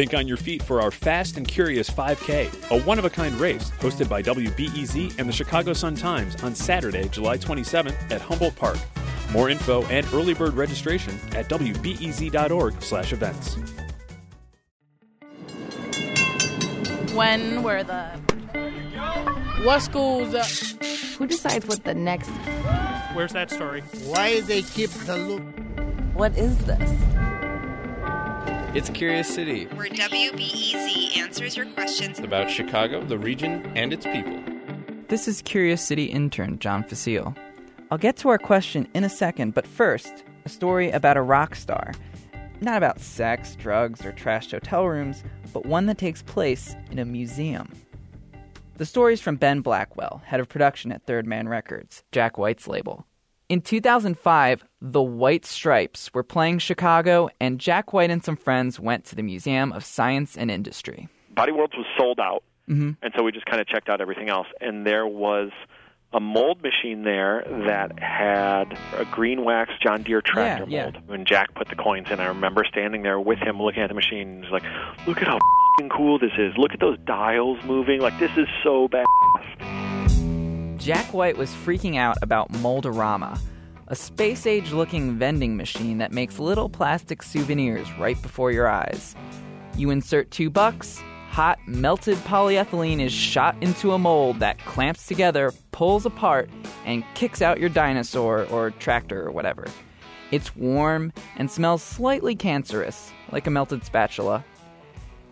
Think on your feet for our Fast and Curious 5K, a one of a kind race hosted by WBEZ and the Chicago Sun Times on Saturday, July 27th at Humboldt Park. More info and early bird registration at wbez.org/events. When were the What schools? Uh, Who decides what the next where's that story? Why they keep the loop? What is this? It's Curious City where WBEZ answers your questions about Chicago, the region, and its people. This is Curious City intern John Facile. I'll get to our question in a second, but first, a story about a rock star. Not about sex, drugs, or trashed hotel rooms, but one that takes place in a museum. The story's from Ben Blackwell, head of production at Third Man Records, Jack White's label. In 2005, the White Stripes were playing Chicago, and Jack White and some friends went to the Museum of Science and Industry. Body Worlds was sold out, mm-hmm. and so we just kind of checked out everything else. And there was a mold machine there that had a green wax John Deere tractor Yeah, yeah. mold. When Jack put the coins in, I remember standing there with him looking at the machine. He's like, "Look at how fing cool this is! Look at those dials moving! Like this is so bad." Jack White was freaking out about Mold-A-Rama, a space age looking vending machine that makes little plastic souvenirs right before your eyes. You insert two bucks, hot melted polyethylene is shot into a mold that clamps together, pulls apart, and kicks out your dinosaur or tractor or whatever. It's warm and smells slightly cancerous, like a melted spatula.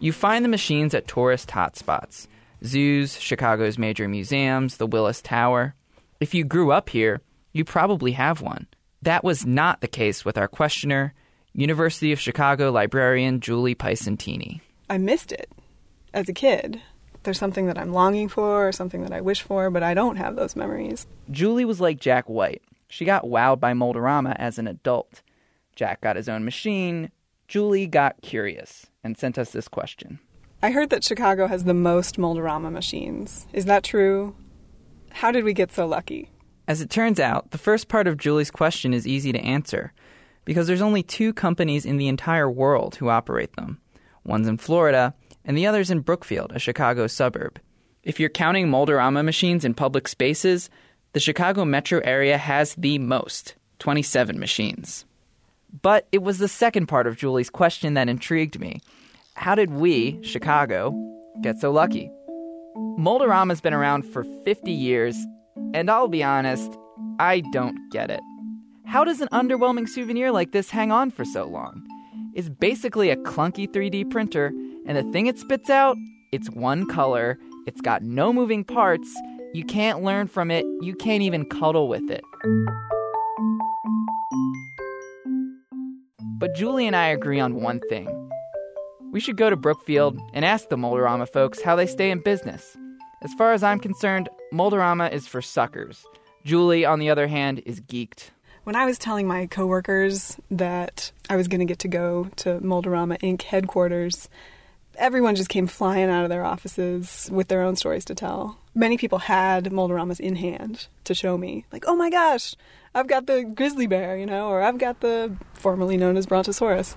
You find the machines at tourist hotspots zoos, Chicago's major museums, the Willis Tower. If you grew up here, you probably have one. That was not the case with our questioner, University of Chicago librarian Julie Pisantini. I missed it as a kid. There's something that I'm longing for or something that I wish for, but I don't have those memories. Julie was like Jack White. She got wowed by Mold-A-Rama as an adult. Jack got his own machine. Julie got curious and sent us this question. I heard that Chicago has the most Mold-A-Rama machines. Is that true? How did we get so lucky? As it turns out, the first part of Julie's question is easy to answer because there's only two companies in the entire world who operate them. One's in Florida, and the other's in Brookfield, a Chicago suburb. If you're counting Mold-A-Rama machines in public spaces, the Chicago metro area has the most 27 machines. But it was the second part of Julie's question that intrigued me. How did we, Chicago, get so lucky? Mold-A-Rama's been around for 50 years, and I'll be honest, I don't get it. How does an underwhelming souvenir like this hang on for so long? It's basically a clunky 3D printer, and the thing it spits out, it's one color, it's got no moving parts, you can't learn from it, you can't even cuddle with it. But Julie and I agree on one thing. We should go to Brookfield and ask the Mold-A-Rama folks how they stay in business. As far as I'm concerned, Mold-A-Rama is for suckers. Julie, on the other hand, is geeked. When I was telling my coworkers that I was going to get to go to Mold-A-Rama Inc. headquarters, everyone just came flying out of their offices with their own stories to tell. Many people had Mold-A-Ramas in hand to show me, like, oh my gosh, I've got the grizzly bear, you know, or I've got the formerly known as Brontosaurus.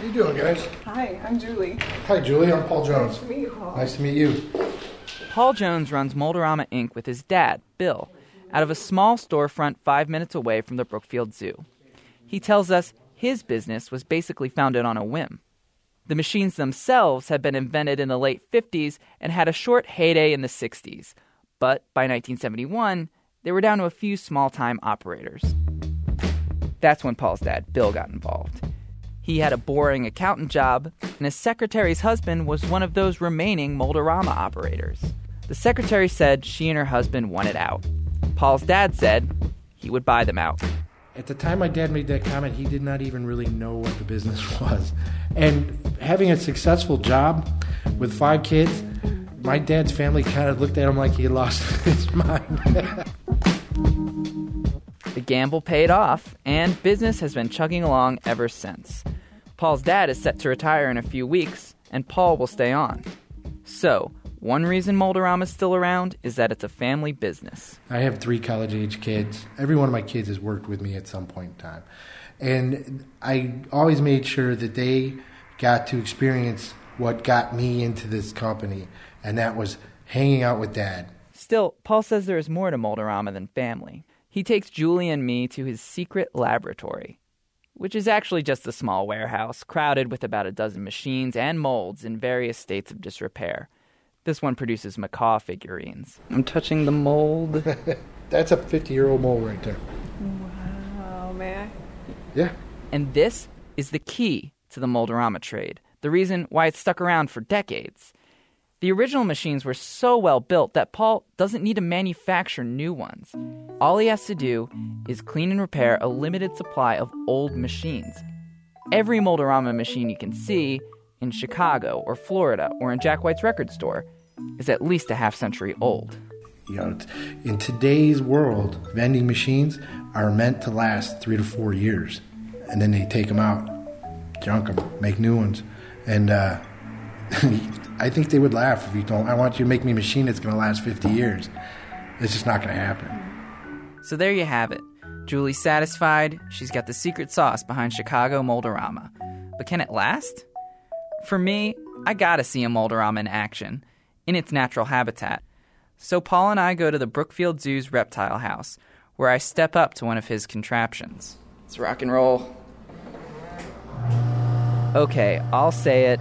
How you doing, guys? Hi, I'm Julie. Hi, Julie. I'm Paul Jones. Nice to meet you, Paul. Nice to meet you. Paul Jones runs Mold-A-Rama Inc. with his dad, Bill, out of a small storefront five minutes away from the Brookfield Zoo. He tells us his business was basically founded on a whim. The machines themselves had been invented in the late 50s and had a short heyday in the 60s, but by 1971, they were down to a few small time operators. That's when Paul's dad, Bill, got involved. He had a boring accountant job, and his secretary's husband was one of those remaining Mold-A-Rama operators. The secretary said she and her husband wanted out. Paul's dad said he would buy them out. At the time my dad made that comment, he did not even really know what the business was. And having a successful job with five kids, my dad's family kind of looked at him like he had lost his mind. The gamble paid off, and business has been chugging along ever since. Paul's dad is set to retire in a few weeks, and Paul will stay on. So, one reason Mold-A-Rama is still around is that it's a family business. I have three college age kids. Every one of my kids has worked with me at some point in time. And I always made sure that they got to experience what got me into this company, and that was hanging out with Dad. Still, Paul says there is more to Mold-A-Rama than family. He takes Julie and me to his secret laboratory, which is actually just a small warehouse crowded with about a dozen machines and molds in various states of disrepair. This one produces macaw figurines. I'm touching the mold. That's a 50 year old mold right there. Wow, may I? Yeah. And this is the key to the Mold-A-Rama trade, the reason why it's stuck around for decades. The original machines were so well built that Paul doesn't need to manufacture new ones. All he has to do is clean and repair a limited supply of old machines. Every Mold-A-Rama machine you can see in Chicago or Florida or in Jack White's record store is at least a half century old. You know, in today's world, vending machines are meant to last three to four years, and then they take them out, junk them, make new ones, and uh, I think they would laugh if you don't. I want you to make me a machine that's going to last 50 years. It's just not going to happen. So there you have it. Julie's satisfied. She's got the secret sauce behind Chicago Mold-A-Rama. But can it last? For me, I gotta see a Mold-A-Rama in action, in its natural habitat. So Paul and I go to the Brookfield Zoo's reptile house, where I step up to one of his contraptions. Let's rock and roll. Okay, I'll say it.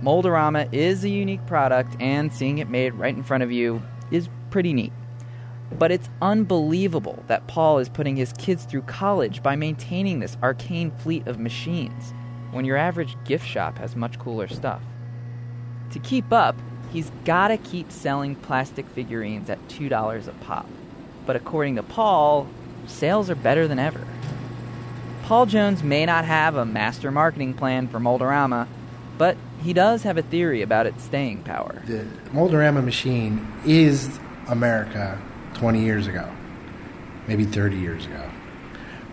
Mold-A-Rama is a unique product, and seeing it made right in front of you is pretty neat. But it's unbelievable that Paul is putting his kids through college by maintaining this arcane fleet of machines, when your average gift shop has much cooler stuff. To keep up, he's gotta keep selling plastic figurines at $2 a pop. But according to Paul, sales are better than ever. Paul Jones may not have a master marketing plan for Mold-A-Rama, but he does have a theory about its staying power. The Mold-A-Rama machine is America 20 years ago, maybe 30 years ago,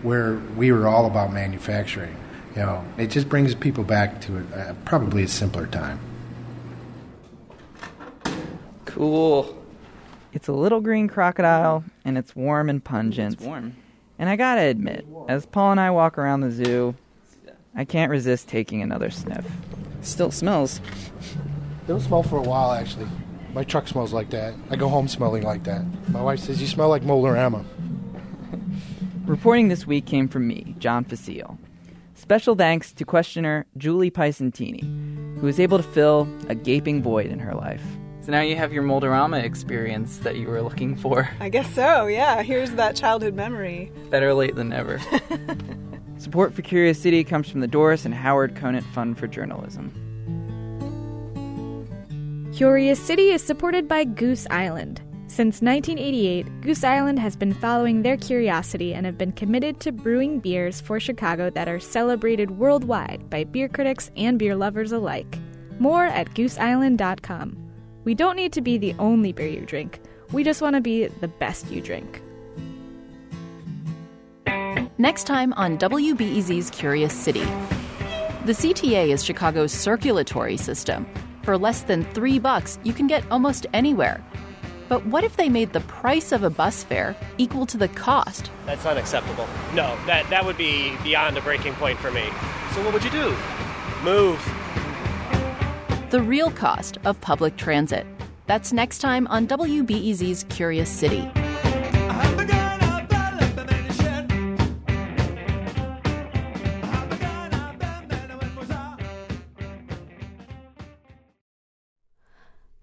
where we were all about manufacturing. You know, it just brings people back to a, probably a simpler time. Cool. It's a little green crocodile, and it's warm and pungent. It's warm. And I gotta admit, as Paul and I walk around the zoo, I can't resist taking another sniff. Still smells. It'll smell for a while, actually. My truck smells like that. I go home smelling like that. My wife says, You smell like Mold-A-Rama. Reporting this week came from me, John Facile. Special thanks to questioner Julie Pisantini, who was able to fill a gaping void in her life. So now you have your Mold-A-Rama experience that you were looking for. I guess so, yeah. Here's that childhood memory. Better late than never. Support for Curious City comes from the Doris and Howard Conant Fund for Journalism. Curious City is supported by Goose Island. Since 1988, Goose Island has been following their curiosity and have been committed to brewing beers for Chicago that are celebrated worldwide by beer critics and beer lovers alike. More at gooseisland.com. We don't need to be the only beer you drink, we just want to be the best you drink. Next time on WBEZ's Curious City. The CTA is Chicago's circulatory system. For less than three bucks, you can get almost anywhere. But what if they made the price of a bus fare equal to the cost? That's unacceptable. No, that, that would be beyond a breaking point for me. So what would you do? Move. The real cost of public transit. That's next time on WBEZ's Curious City.